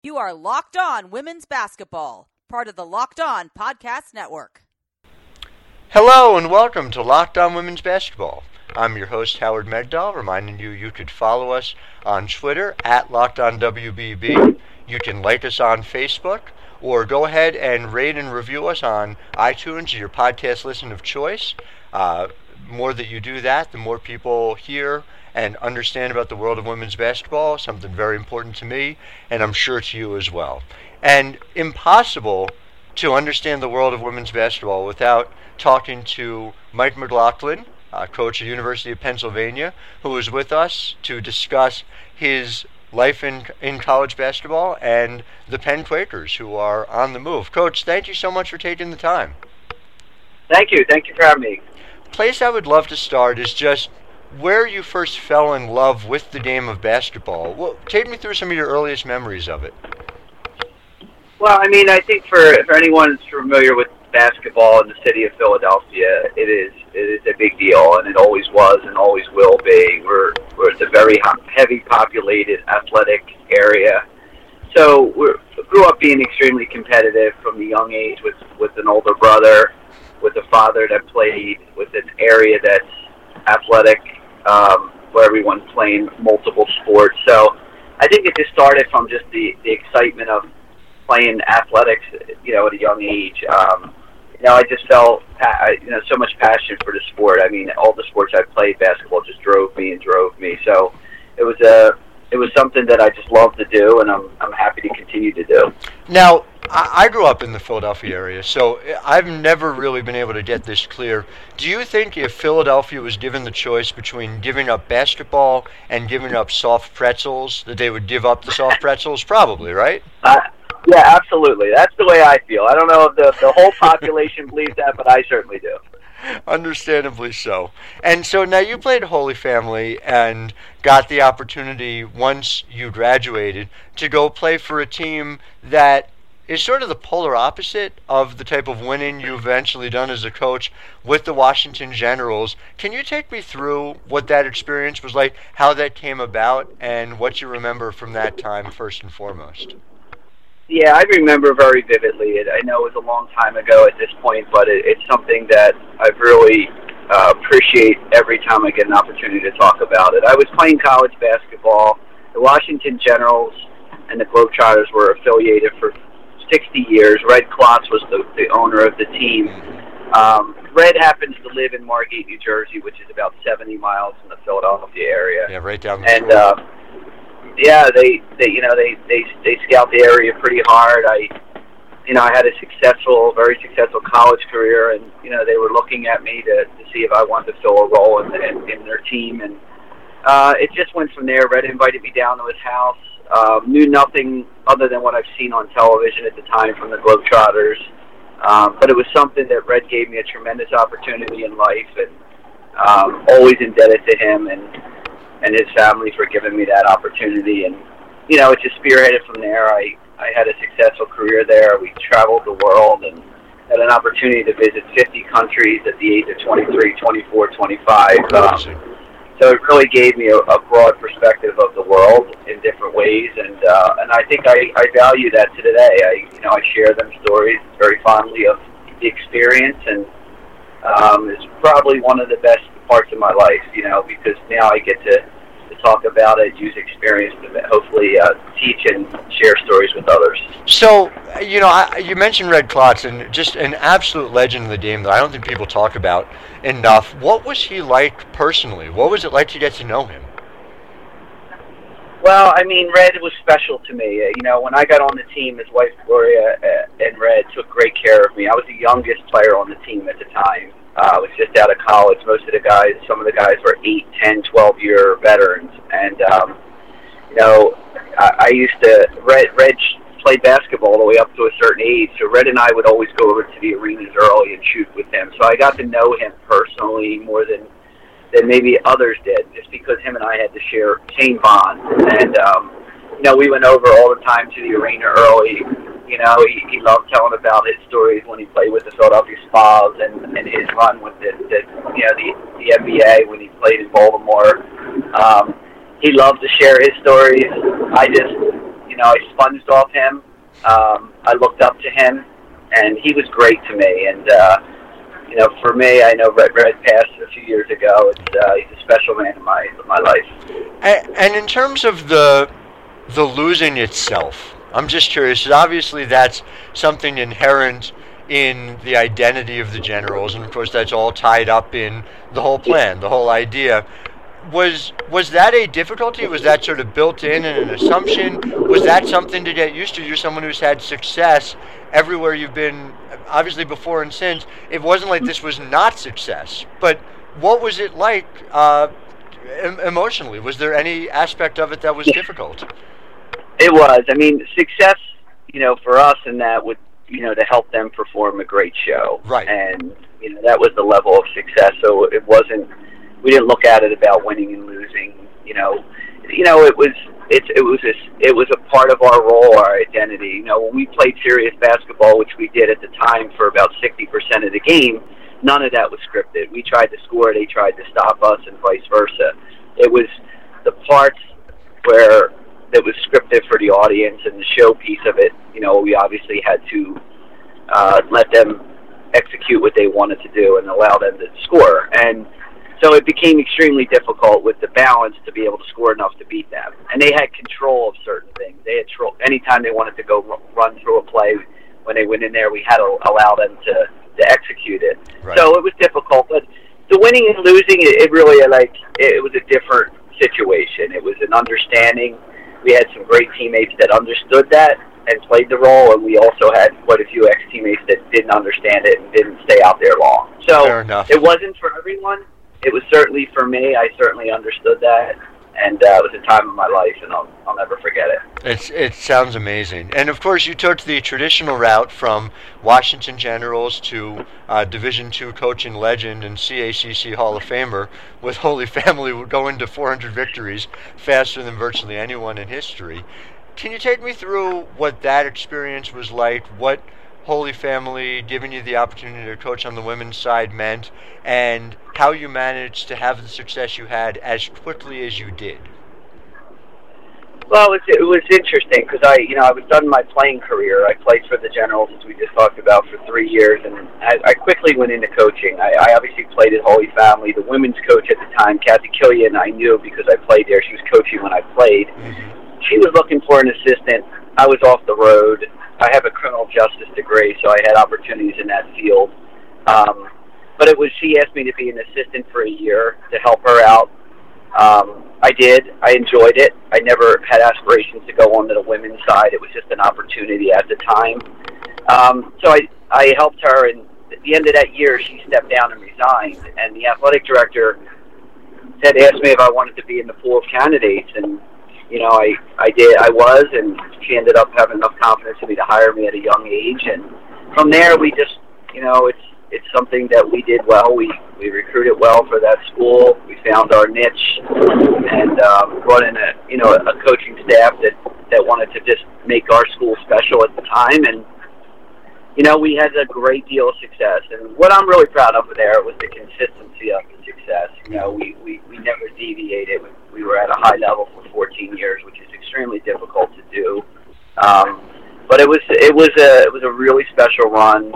You are Locked On Women's Basketball, part of the Locked On Podcast Network. Hello and welcome to Locked On Women's Basketball. I'm your host, Howard Megdal, reminding you you could follow us on Twitter at Locked On WBB. You can like us on Facebook, or go ahead and rate and review us on iTunes, your podcast listen of choice. Uh, more that you do that, the more people hear and understand about the world of women's basketball, something very important to me, and I'm sure to you as well. And impossible to understand the world of women's basketball without talking to Mike McLaughlin, uh, coach of the University of Pennsylvania, who is with us to discuss his life in, in college basketball and the Penn Quakers, who are on the move. Coach, thank you so much for taking the time. Thank you. Thank you for having me. Place I would love to start is just where you first fell in love with the game of basketball. Well, take me through some of your earliest memories of it. Well, I mean, I think for, for anyone who's familiar with basketball in the city of Philadelphia, it is it is a big deal, and it always was and always will be. We're we're it's a very heavy populated athletic area, so we grew up being extremely competitive from the young age with with an older brother, with a father that played, with an area that's athletic, um, where everyone's playing multiple sports. So I think it just started from just the the excitement of playing athletics, you know, at a young age. Um, you know, I just felt, you know, so much passion for the sport. I mean, all the sports I played, basketball just drove me and drove me. So it was a, it was something that I just loved to do, and I'm I'm happy to continue to do. Now, I grew up in the Philadelphia area, so I've never really been able to get this clear. Do you think if Philadelphia was given the choice between giving up basketball and giving up soft pretzels, that they would give up the soft pretzels? Probably, right? Uh, yeah, absolutely. That's the way I feel. I don't know if the, the whole population believes that, but I certainly do. Understandably so. And so now you played Holy Family and got the opportunity once you graduated to go play for a team that is sort of the polar opposite of the type of winning you've eventually done as a coach with the Washington Generals. Can you take me through what that experience was like, how that came about, and what you remember from that time first and foremost? Yeah, I remember very vividly. It, I know it was a long time ago at this point, but it, it's something that I've really uh, appreciate every time I get an opportunity to talk about it. I was playing college basketball. The Washington Generals and the Globetrotters were affiliated for 60 years. Red Klotz was the, the owner of the team. Um, Red happens to live in Margate, New Jersey, which is about 70 miles from the Philadelphia area. Yeah, right down the and, uh, yeah, they, they you know they they they scout the area pretty hard. I you know I had a successful, very successful college career, and you know they were looking at me to to see if I wanted to fill a role in in, in their team, and uh, it just went from there. Red invited me down to his house. Um, knew nothing other than what I've seen on television at the time from the Globetrotters. Um, but it was something that Red gave me a tremendous opportunity in life, and um, always indebted to him. And and his family for giving me that opportunity. And you know, it just spearheaded from there. I I had a successful career there. We traveled the world and had an opportunity to visit 50 countries at the age of 23, 24, 25. Um, so it really gave me a, a broad perspective of the world in different ways, and uh, and I think I, I value that to today. I you know I share them stories very fondly of the experience, and um, it's probably one of the best parts of my life, you know, because now I get to, to talk about it, use experience, and hopefully uh, teach and share stories with others. So, you know, I, you mentioned Red Klotz, and just an absolute legend in the game that I don't think people talk about enough. What was he like personally? What was it like to get to know him? Well, I mean, Red was special to me. You know, when I got on the team, his wife Gloria uh, and Red took great care of me. I was the youngest player on the team at the time, uh, was just out of college. Most of the guys, some of the guys were eight, ten, twelve year veterans, and um, you know, I, I used to Red Red played basketball all the way up to a certain age. So Red and I would always go over to the arenas early and shoot with him. So I got to know him personally more than than maybe others did, just because him and I had to share same bond. And um, you know, we went over all the time to the arena early you know, he, he loved telling about his stories when he played with the Philadelphia SPHAS and, and his run with the, the you know the the NBA when he played in Baltimore. Um, he loved to share his stories. I just, you know, I sponged off him. Um, I looked up to him, and he was great to me. And uh, you know, for me, I know Red Red passed a few years ago. It's uh, he's a special man in my in my life. And, and in terms of the the losing itself, I'm just curious. Obviously, that's something inherent in the identity of the generals, and of course, that's all tied up in the whole plan, the whole idea. Was was that a difficulty? Was that sort of built in and an assumption? Was that something to get used to? You're someone who's had success everywhere you've been, obviously before and since. It wasn't like this was not success, but what was it like uh, emotionally? Was there any aspect of it that was difficult? It was. I mean, success, you know, for us in that would, you know, to help them perform a great show. Right. And, you know, that was the level of success. So it wasn't, we didn't look at it about winning and losing, you know. You know, it was it, it was a, it was a part of our role, our identity. You know, when we played serious basketball, which we did at the time for about 60% of the game, none of that was scripted. We tried to score, they tried to stop us, and vice versa. It was the parts where that was scripted for the audience and the show piece of it. You know, we obviously had to uh, let them execute what they wanted to do and allow them to score. And so it became extremely difficult with the balance to be able to score enough to beat them. And they had control of certain things. They had tro- anytime they wanted to go run through a play when they went in there, we had to allow them to to execute it. Right. So it was difficult, but the winning and losing, it, it really like it, it was a different situation. It was an understanding. We had some great teammates that understood that and played the role, and we also had quite a few ex teammates that didn't understand it and didn't stay out there long. So it wasn't for everyone it was certainly for me. I certainly understood that, and uh, it was a time of my life, and I'll, I'll never forget it. It's, it sounds amazing. And of course, you took the traditional route from Washington Generals to uh, Division II coaching legend and CACC Hall of Famer, with Holy Family going to 400 victories faster than virtually anyone in history. Can you take me through what that experience was like? What Holy Family giving you the opportunity to coach on the women's side meant, and how you managed to have the success you had as quickly as you did. Well, it was, it was interesting because I, you know, I was done my playing career. I played for the Generals, as we just talked about, for three years, and I, I quickly went into coaching. I, I obviously played at Holy Family. The women's coach at the time, Kathy Killian, I knew because I played there. She was coaching when I played. Mm-hmm. She was looking for an assistant. I was off the road. I have a criminal justice degree, so I had opportunities in that field. Um, but it was she asked me to be an assistant for a year to help her out. Um, I did. I enjoyed it. I never had aspirations to go on to the women's side. It was just an opportunity at the time. Um, so I I helped her, and at the end of that year, she stepped down and resigned. And the athletic director had asked me if I wanted to be in the pool of candidates, and you know, I I did I was, and she ended up having enough confidence in me to hire me at a young age, and from there we just, you know, it's it's something that we did well. We we recruited well for that school. We found our niche, and um, brought in a you know a coaching staff that that wanted to just make our school special at the time, and you know we had a great deal of success. And what I'm really proud of there was the consistency of the success. You know, we we, we never deviated. We, we were at a high level for 14 years, which is extremely difficult to do. Um, but it was it was a it was a really special run,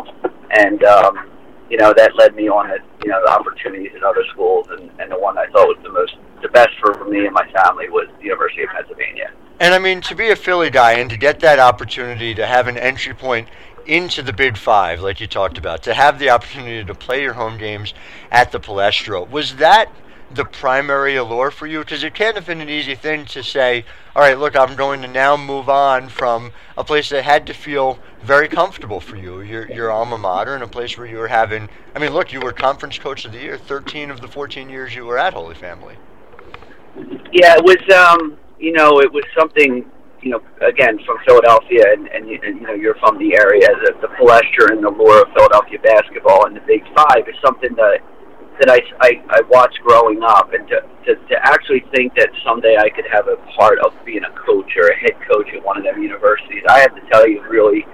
and um, you know that led me on to you know the opportunities in other schools, and, and the one I thought was the most the best for me and my family was the University of Pennsylvania. And I mean to be a Philly guy and to get that opportunity to have an entry point into the Big Five, like you talked about, to have the opportunity to play your home games at the Palestra, was that the primary allure for you? Because it can't have been an easy thing to say, all right, look, I'm going to now move on from a place that had to feel very comfortable for you, your, your alma mater, and a place where you were having, I mean, look, you were conference coach of the year 13 of the 14 years you were at Holy Family. Yeah, it was, um, you know, it was something, you know, again, from Philadelphia, and, and, you, and you know, you're from the area, the, the Palestra and the lure of Philadelphia basketball and the Big Five is something that that I, I, I watched growing up, and to, to, to actually think that someday I could have a part of being a coach or a head coach at one of them universities, I have to tell you, really,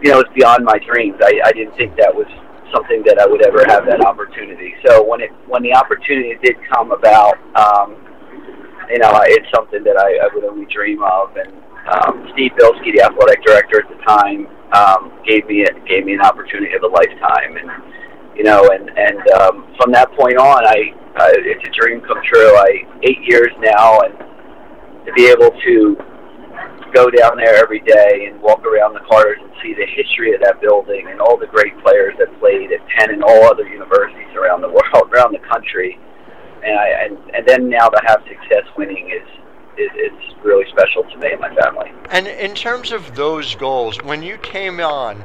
you know, it's beyond my dreams. I, I didn't think that was something that I would ever have that opportunity. So when it when the opportunity did come about, um, you know, it's something that I, I would only dream of, and um, Steve Bilsky, the athletic director at the time, um, gave me a, gave me an opportunity of a lifetime, and you know, and and um, from that point on, I uh, it's a dream come true. I eight years now, and to be able to go down there every day and walk around the Carters and see the history of that building and all the great players that played at Penn and all other universities around the world, around the country, and I and and then now to have success winning is it, it's really special to me and my family. And in terms of those goals, when you came on,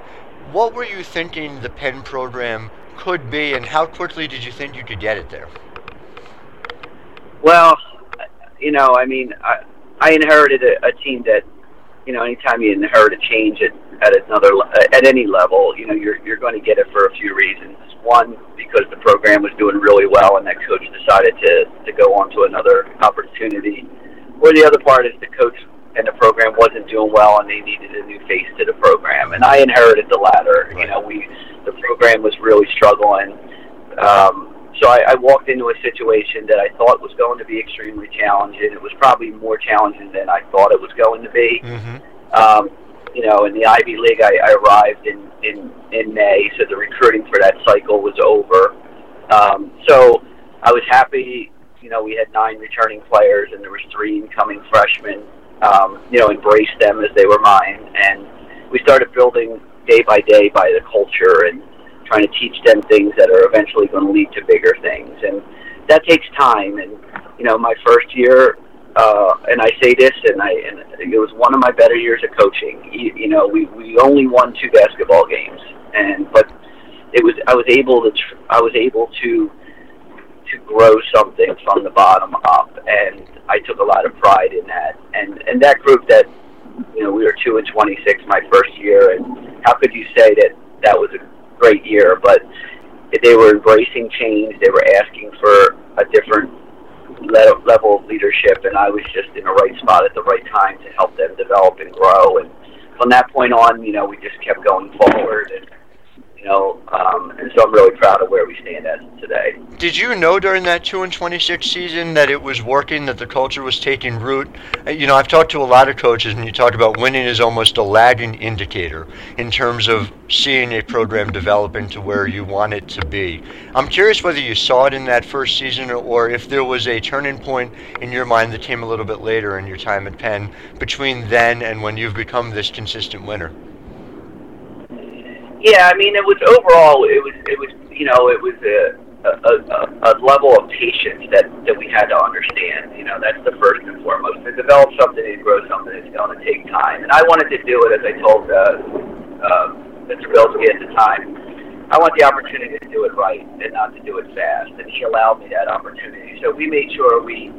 what were you thinking the Penn program could be, and how quickly did you think you could get it there? Well, you know, I mean, I, I inherited a, a team that, you know, anytime you inherit a change at, at another at any level, you know, you're you're going to get it for a few reasons. One, because the program was doing really well, and that coach decided to to go on to another opportunity or the other part is the coach and the program wasn't doing well, and they needed a new face to the program. And I inherited the latter. You know, we the program was really struggling. Um, so I, I walked into a situation that I thought was going to be extremely challenging. It was probably more challenging than I thought it was going to be. Mm-hmm. Um, you know, in the Ivy League, I, I arrived in, in in May, so the recruiting for that cycle was over. Um, so I was happy you know, we had nine returning players and there was three incoming freshmen. Um, you know, embraced them as they were mine, and we started building day by day by the culture and trying to teach them things that are eventually going to lead to bigger things, and that takes time. And you know, my first year, uh, and I say this, and I and it was one of my better years of coaching. You, you know, we we only won two basketball games, and but it was I was able to tr- I was able to to grow something from the bottom up, and I took a lot of pride in that. And and that group that you know we were two and twenty six my first year, and how could you say that that was a great year? But they were embracing change. They were asking for a different level of leadership, and I was just in the right spot at the right time to help them develop and grow. And from that point on, you know, we just kept going forward. And know, um, and so I'm really proud of where we stand as today. Did you know during that two and twenty six season that it was working, that the culture was taking root? Uh, you know, I've talked to a lot of coaches, and you talk about winning is almost a lagging indicator in terms of seeing a program develop into where you want it to be. I'm curious whether you saw it in that first season, or if there was a turning point in your mind that came a little bit later in your time at Penn between then and when you've become this consistent winner. Yeah, I mean, it was overall, it was, it was, you know, it was a, a, a, a level of patience that, that we had to understand. You know, that's the first and foremost. To develop something and grow something, it's going to take time. And I wanted to do it, as I told uh, uh, Mr. Bilsky at the time. I want the opportunity to do it right and not to do it fast. And he allowed me that opportunity. So we made sure we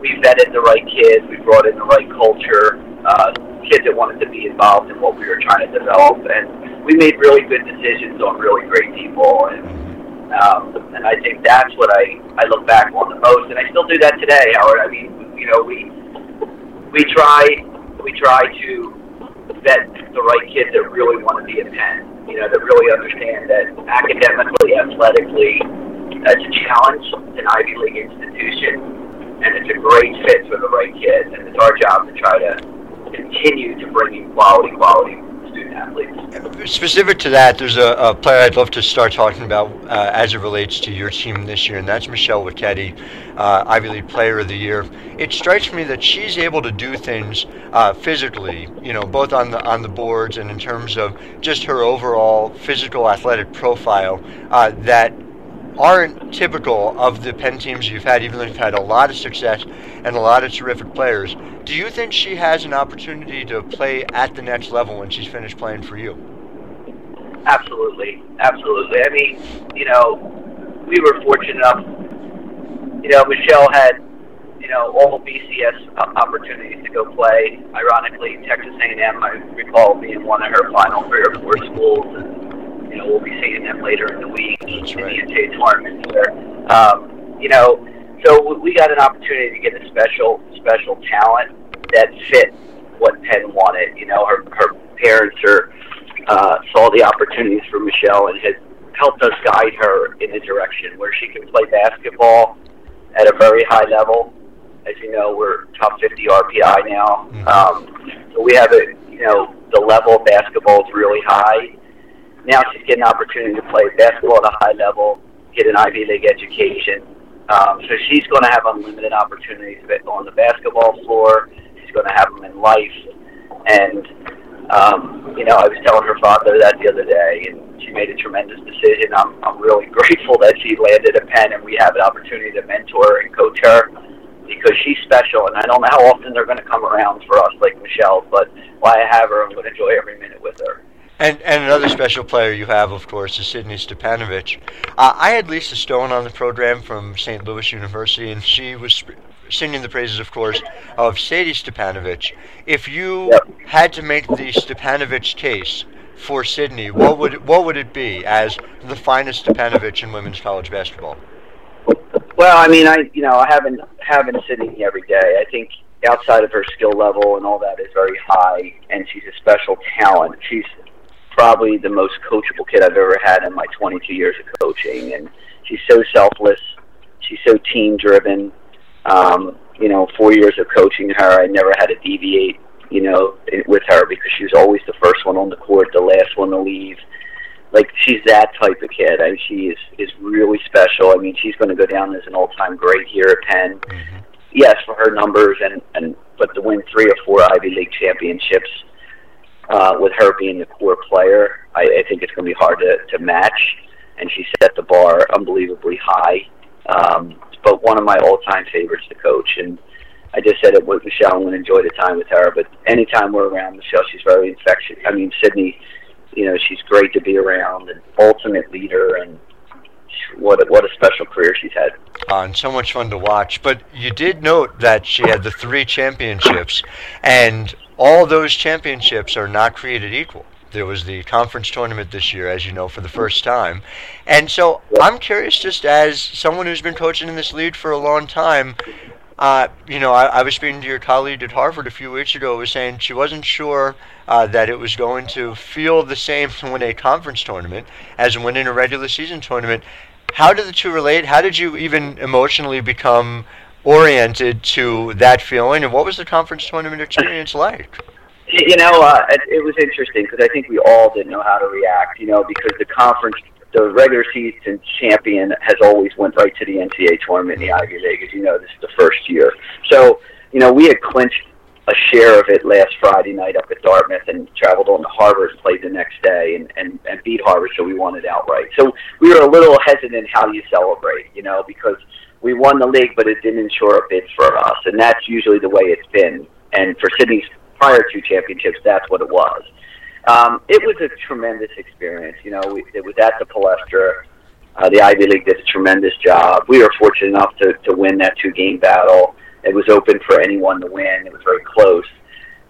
we vetted the right kids, we brought in the right culture, uh, kids that wanted to be involved in what we were trying to develop, and we made really good decisions on really great people, and um, and I think that's what I I look back on the most, and I still do that today, Howard. I mean, you know, we we try we try to vet the right kids that really want to be at Penn, you know, that really understand that academically, athletically, that's a challenge. It's an Ivy League institution and it's a great fit for the right kids. And it's our job to try to continue to bring in quality, quality student athletes. Specific to that, there's a, a player I'd love to start talking about uh, as it relates to your team this year, and that's Michelle Nwokedi, uh, Ivy League Player of the Year. It strikes me that she's able to do things uh, physically, you know, both on the on the boards and in terms of just her overall physical athletic profile uh, that aren't typical of the Penn teams you've had, even though you've had a lot of success and a lot of terrific players. Do you think she has an opportunity to play at the next level when she's finished playing for you? Absolutely, absolutely. I mean, you know, we were fortunate enough. You know, Michelle had, you know, all BCS opportunities to go play. Ironically, Texas A&M, I recall being one of her final three or four schools. And, you know, we'll be seeing them later in the week That's in right. the NCAA tournament. Where, um, you know, so we got an opportunity to get a special, special talent that fit what Penn wanted. You know, her her parents are uh, saw the opportunities for Michelle and has helped us guide her in a direction where she can play basketball at a very high level As you know, we're top 50 RPI now. Mm-hmm. Um, so we have a, you know, the level of basketball is really high. Now she's getting an opportunity to play basketball at a high level, get an Ivy League education. Um, so she's going to have unlimited opportunities on the basketball floor. She's going to have them in life. And, um, you know, I was telling her father that the other day, and she made a tremendous decision. I'm, I'm really grateful that she landed at Penn, and we have an opportunity to mentor and coach her because she's special, and I don't know how often they're going to come around for us like Michelle, but while I have her, I'm going to enjoy every minute with her. And, and another special player you have, of course, is Sydney Stipanovich. Uh, I had Lisa Stone on the program from St. Louis University, and she was singing the praises, of course, of Sadie Stipanovich. If you had to make the Stipanovich case for Sydney, what would what would it be as the finest Stipanovich in women's college basketball? Well, I mean, I you know I haven't haven't Sydney every day. I think outside of her skill level and all that is very high, and she's a special talent. She's probably the most coachable kid I've ever had in my 22 years of coaching, and she's so selfless. She's so team driven. Um, you know, four years of coaching her, I never had to deviate. You know, with her because she was always the first one on the court, the last one to leave. Like she's that type of kid. I mean, she is is really special. I mean, she's going to go down as an all time great here at Penn. Mm-hmm. Yes, for her numbers and and but to win three or four Ivy League championships uh, with her being the core player, I, I think it's going to be hard to, to match. And she set the bar unbelievably high. Um, but one of my all-time favorites to coach. And I just said it with Michelle and enjoy the time with her. But anytime we're around Michelle, she's very infectious. I mean, Sydney, you know, she's great to be around, an ultimate leader, and what a, what a special career she's had. Uh, and so much fun to watch. But you did note that she had the three championships, and all those championships are not created equal. There was the conference tournament this year, as you know, for the first time. And so I'm curious, just as someone who's been coaching in this league for a long time, uh, you know, I, I, was speaking to your colleague at Harvard a few weeks ago, was saying she wasn't sure uh, that it was going to feel the same to win a conference tournament as winning a regular season tournament. How did the two relate? How did you even emotionally become oriented to that feeling, and what was the conference tournament experience like? You know, uh, it, it was interesting because I think we all didn't know how to react. You know, because the conference, the regular season champion has always went right to the NCAA tournament in the Ivy League. As you know, this is the first year. So, you know, we had clinched a share of it last Friday night up at Dartmouth and traveled on to Harvard and played the next day and, and, and beat Harvard, so we won it outright. So we were a little hesitant how you celebrate, you know, because – we won the league, but it didn't ensure a bid for us, and that's usually the way it's been. And for Sydney's prior two championships, that's what it was. Um, it was a tremendous experience. You know, we, it was at the Palestra. Uh, the Ivy League did a tremendous job. We were fortunate enough to, to win that two game battle. It was open for anyone to win. It was very close.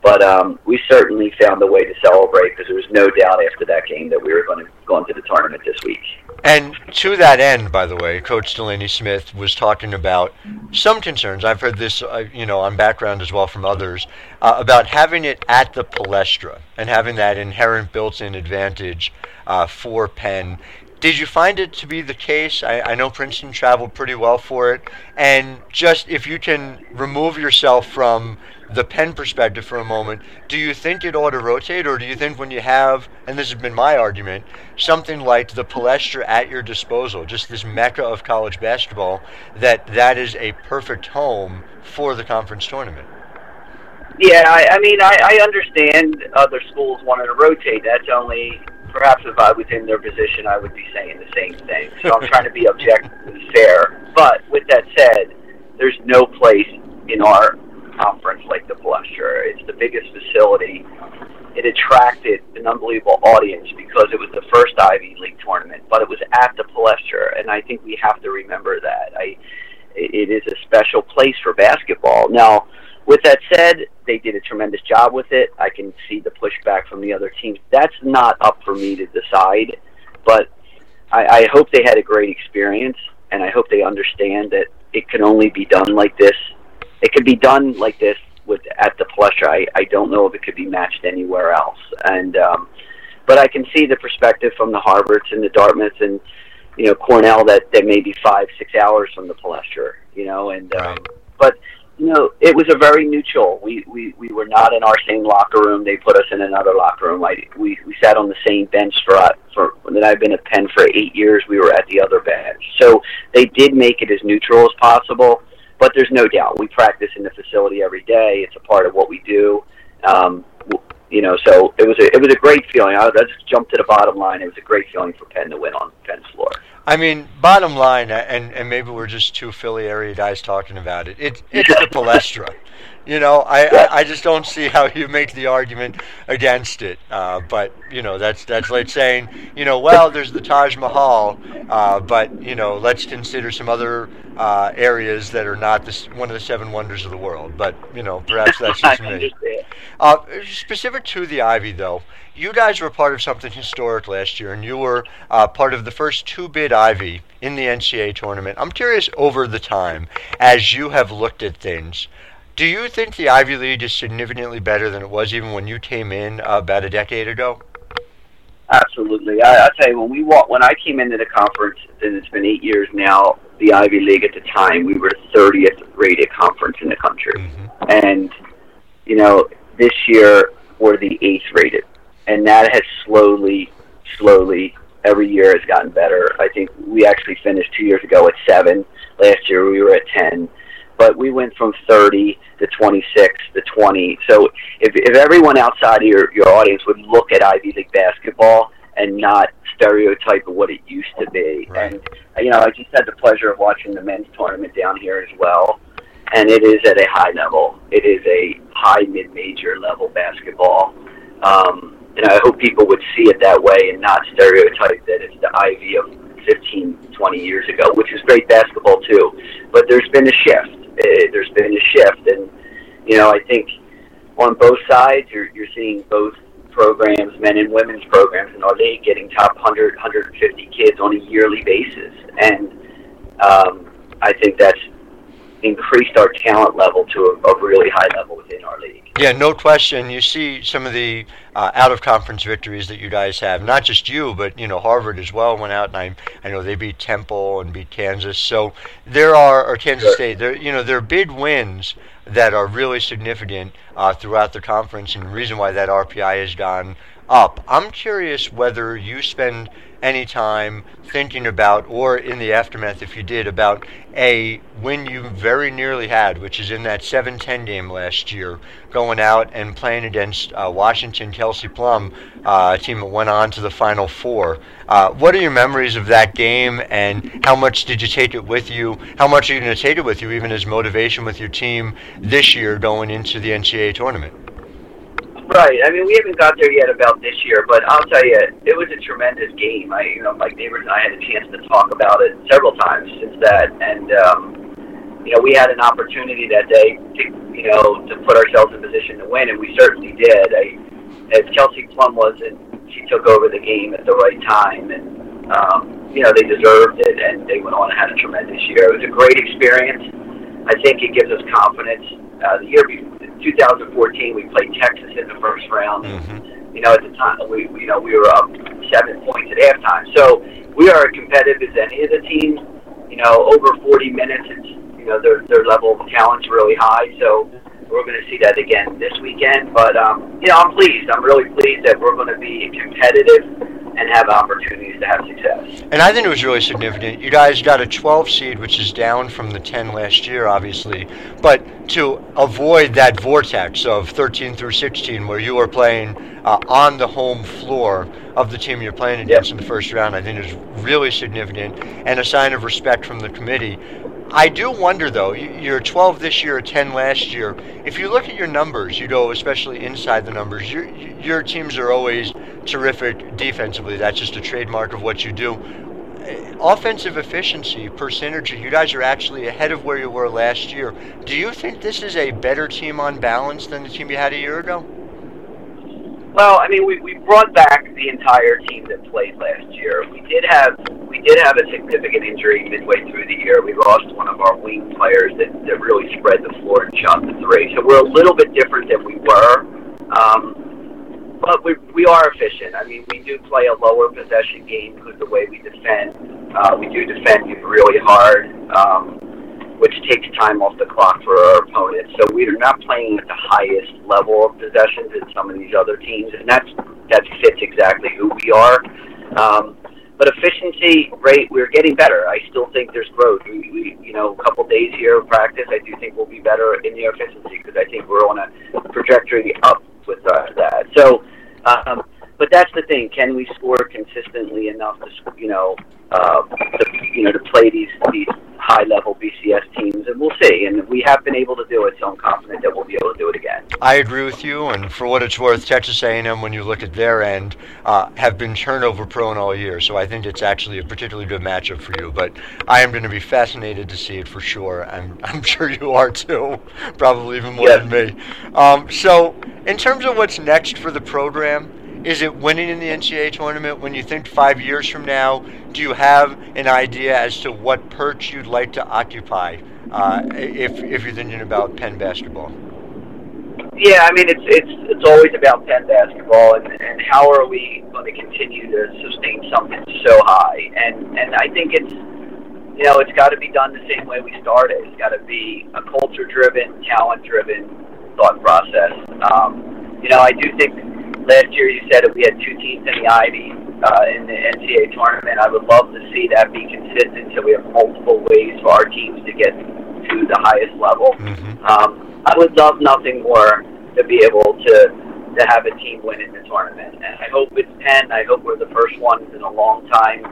But um, we certainly found a way to celebrate because there was no doubt after that game that we were going to go into the tournament this week. And to that end, by the way, Coach Delaney Smith was talking about some concerns. I've heard this, uh, you know, on background as well from others uh, about having it at the Palestra and having that inherent built-in advantage uh, for Penn. Did you find it to be the case? I, I know Princeton traveled pretty well for it, and just if you can remove yourself from the Penn perspective for a moment, do you think it ought to rotate, or do you think when you have, and this has been my argument, something like the Palestra at your disposal, just this mecca of college basketball, that that is a perfect home for the conference tournament? Yeah, I, I mean, I, I understand other schools wanting to rotate. That's only perhaps if I was in their position, I would be saying the same thing. So I'm trying to be objectively fair. But with that said, there's no place in our conference like the Palestra. It's the biggest facility. It attracted an unbelievable audience because it was the first Ivy League tournament, but it was at the Palestra, and I think we have to remember that. I, it is a special place for basketball. Now, with that said, they did a tremendous job with it. I can see the pushback from the other teams. That's not up for me to decide, but I, I hope they had a great experience, and I hope they understand that it can only be done like this it could be done like this with at the Palestra. I, I don't know if it could be matched anywhere else. And um, but I can see the perspective from the Harvards and the Dartmouths and you know Cornell that they may be five six hours from the Palestra. You know, and um, right. but you know, it was a very neutral. We, we, we were not in our same locker room. They put us in another locker room. I, we, we sat on the same bench for, for, when I've been at Penn for eight years, we were at the other bench. So they did make it as neutral as possible, but there's no doubt. We practice in the facility every day. It's a part of what we do. Um, you know, so it was a, it was a great feeling. I just jumped to the bottom line. It was a great feeling for Penn to win on Penn's floor. I mean, bottom line, and, and maybe we're just two Philly area guys talking about it. it it's the Palestra. You know, I, I, I, just don't see how you make the argument against it. Uh, but you know, that's that's like saying, you know, well, there's the Taj Mahal, uh, but you know, let's consider some other uh, areas that are not this, one of the seven wonders of the world. But you know, perhaps that's just me. Uh, specific to the Ivy, though, you guys were part of something historic last year, and you were uh, part of the first two-bid Ivy in the NCAA tournament. I'm curious, over the time, as you have looked at things, do you think the Ivy League is significantly better than it was even when you came in about a decade ago? Absolutely. I, I tell you, when we walk, when I came into the conference, and it's been eight years now. The Ivy League at the time, we were the 30th rated conference in the country, mm-hmm. and you know, this year we're the eighth rated and that has slowly, slowly every year has gotten better. I think we actually finished two years ago at seven. Last year we were at ten, but we went from thirty to twenty six to twenty. So if if everyone outside of your your audience would look at Ivy League basketball and not stereotype of what it used to be, right. and you know I just had the pleasure of watching the men's tournament down here as well. And it is at a high level. It is a high mid-major level basketball. Um, and I hope people would see it that way and not stereotype that it's the Ivy of 15, 20 years ago, which is great basketball too. But there's been a shift. Uh, there's been a shift, and you know I think on both sides you're you're seeing both programs, men and women's programs in our league, getting top 100, 150 kids on a yearly basis, and um, I think that's increased our talent level to a, a really high level within our league. Yeah, no question. You see some of the uh, out of conference victories that you guys have. Not just you, but you know Harvard as well went out, and I I know they beat Temple and beat Kansas. So there are or Kansas sure. State. There you know there are big wins that are really significant uh, throughout the conference, and the reason why that RPI has gone up. I'm curious whether you spend any time thinking about, or in the aftermath, if you did, about a win you very nearly had, which is in that 7 10 game last year, going out and playing against uh, Washington Kelsey Plum, uh, a team that went on to the Final Four. Uh, what are your memories of that game, and how much did you take it with you? How much are you going to take it with you, even as motivation with your team this year going into the NCAA tournament? Right. I mean, we haven't got there yet about this year, but I'll tell you, it was a tremendous game. I, you know, Mike Neighbors and I had a chance to talk about it several times since that, and um, you know, we had an opportunity that day to, you know, to put ourselves in position to win, and we certainly did. I, as Kelsey Plum was, and she took over the game at the right time, and um, you know, they deserved it, and they went on and had a tremendous year. It was a great experience. I think it gives us confidence. Uh, the year before 2014, we played Texas in the first round. Mm-hmm. You know, at the time, we you know we were up seven points at halftime. So we are as competitive as any of the teams. You know, over 40 minutes, it's you know their their level of talent's really high. So we're going to see that again this weekend. But um, you know, I'm pleased. I'm really pleased that we're going to be competitive and have opportunities to have success. And I think it was really significant. You guys got a 12 seed, which is down from the 10 last year, obviously. But to avoid that vortex of 13 through 16, where you are playing uh, on the home floor of the team you're playing against yep. in the first round, I think is really significant and a sign of respect from the committee. I do wonder, though, you're 12 this year, 10 last year. If you look at your numbers, you know, especially inside the numbers, your, your teams are always terrific defensively. That's just a trademark of what you do. Eh, offensive efficiency per synergy, you guys are actually ahead of where you were last year. Do you think this is a better team on balance than the team you had a year ago? Well, I mean, we, we brought back the entire team that played last year. We did have we did have a significant injury midway through the year. We lost one of our wing players that, that really spread the floor and shot the three. So we're a little bit different than we were. Um, but we, we are efficient. I mean, we do play a lower possession game because the way we defend, uh, we do defend really hard. Um, which takes time off the clock for our opponents. So we are not playing at the highest level of possessions in some of these other teams, and that's that fits exactly who we are. Um, but efficiency rate, we're getting better. I still think there's growth. We, we you know, a couple days here of practice, I do think we'll be better in the efficiency because I think we're on a trajectory up with uh, that. So, um, but that's the thing. Can we score consistently enough to, you know, uh, to, you know, to play these these high level BCS teams, and we'll see. And we have been able to do it, so I'm confident that we'll be able to do it again. I agree with you, and for what it's worth, Texas A&M, when you look at their end, uh, have been turnover prone all year. So I think it's actually a particularly good matchup for you. But I am going to be fascinated to see it for sure, and I'm sure you are too, probably even more than me. Um, so in terms of what's next for the program is it winning in the NCAA tournament? When you think five years from now, do you have an idea as to what perch you'd like to occupy uh, if, if you're thinking about Penn basketball? Yeah, I mean it's it's it's always about Penn basketball and, and how are we going to continue to sustain something so high? And and I think it's you know it's got to be done the same way we started. It's got to be a culture driven, talent driven thought process. Um, you know, I do think last year you said that we had two teams in the Ivy uh, in the NCAA tournament. I would love to see that be consistent so we have multiple ways for our teams to get to the highest level. Mm-hmm. Um, I would love nothing more to be able to to have a team win in the tournament. And I hope it's Penn. I hope we're the first ones in a long time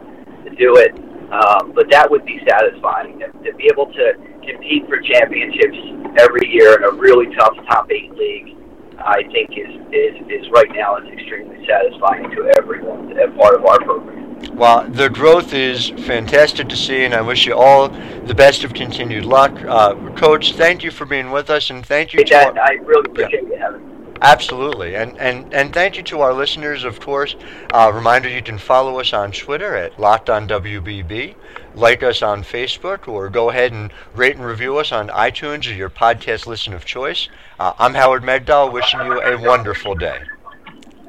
to do it. Um, but that would be satisfying to, to be able to compete for championships every year in a really tough top eight league I think is, is, is right now is extremely satisfying to everyone as part of our program. Well, the growth is fantastic to see, and I wish you all the best of continued luck. Uh, Coach, thank you for being with us, and thank you hey, to Dad, our, I really appreciate yeah. you having me. Absolutely. And, and, and thank you to our listeners, of course. Uh, reminder you can follow us on Twitter at LockedOnWBB, like us on Facebook, or go ahead and rate and review us on iTunes or your podcast listen of choice. Uh, I'm Howard Megdal, wishing you a wonderful day.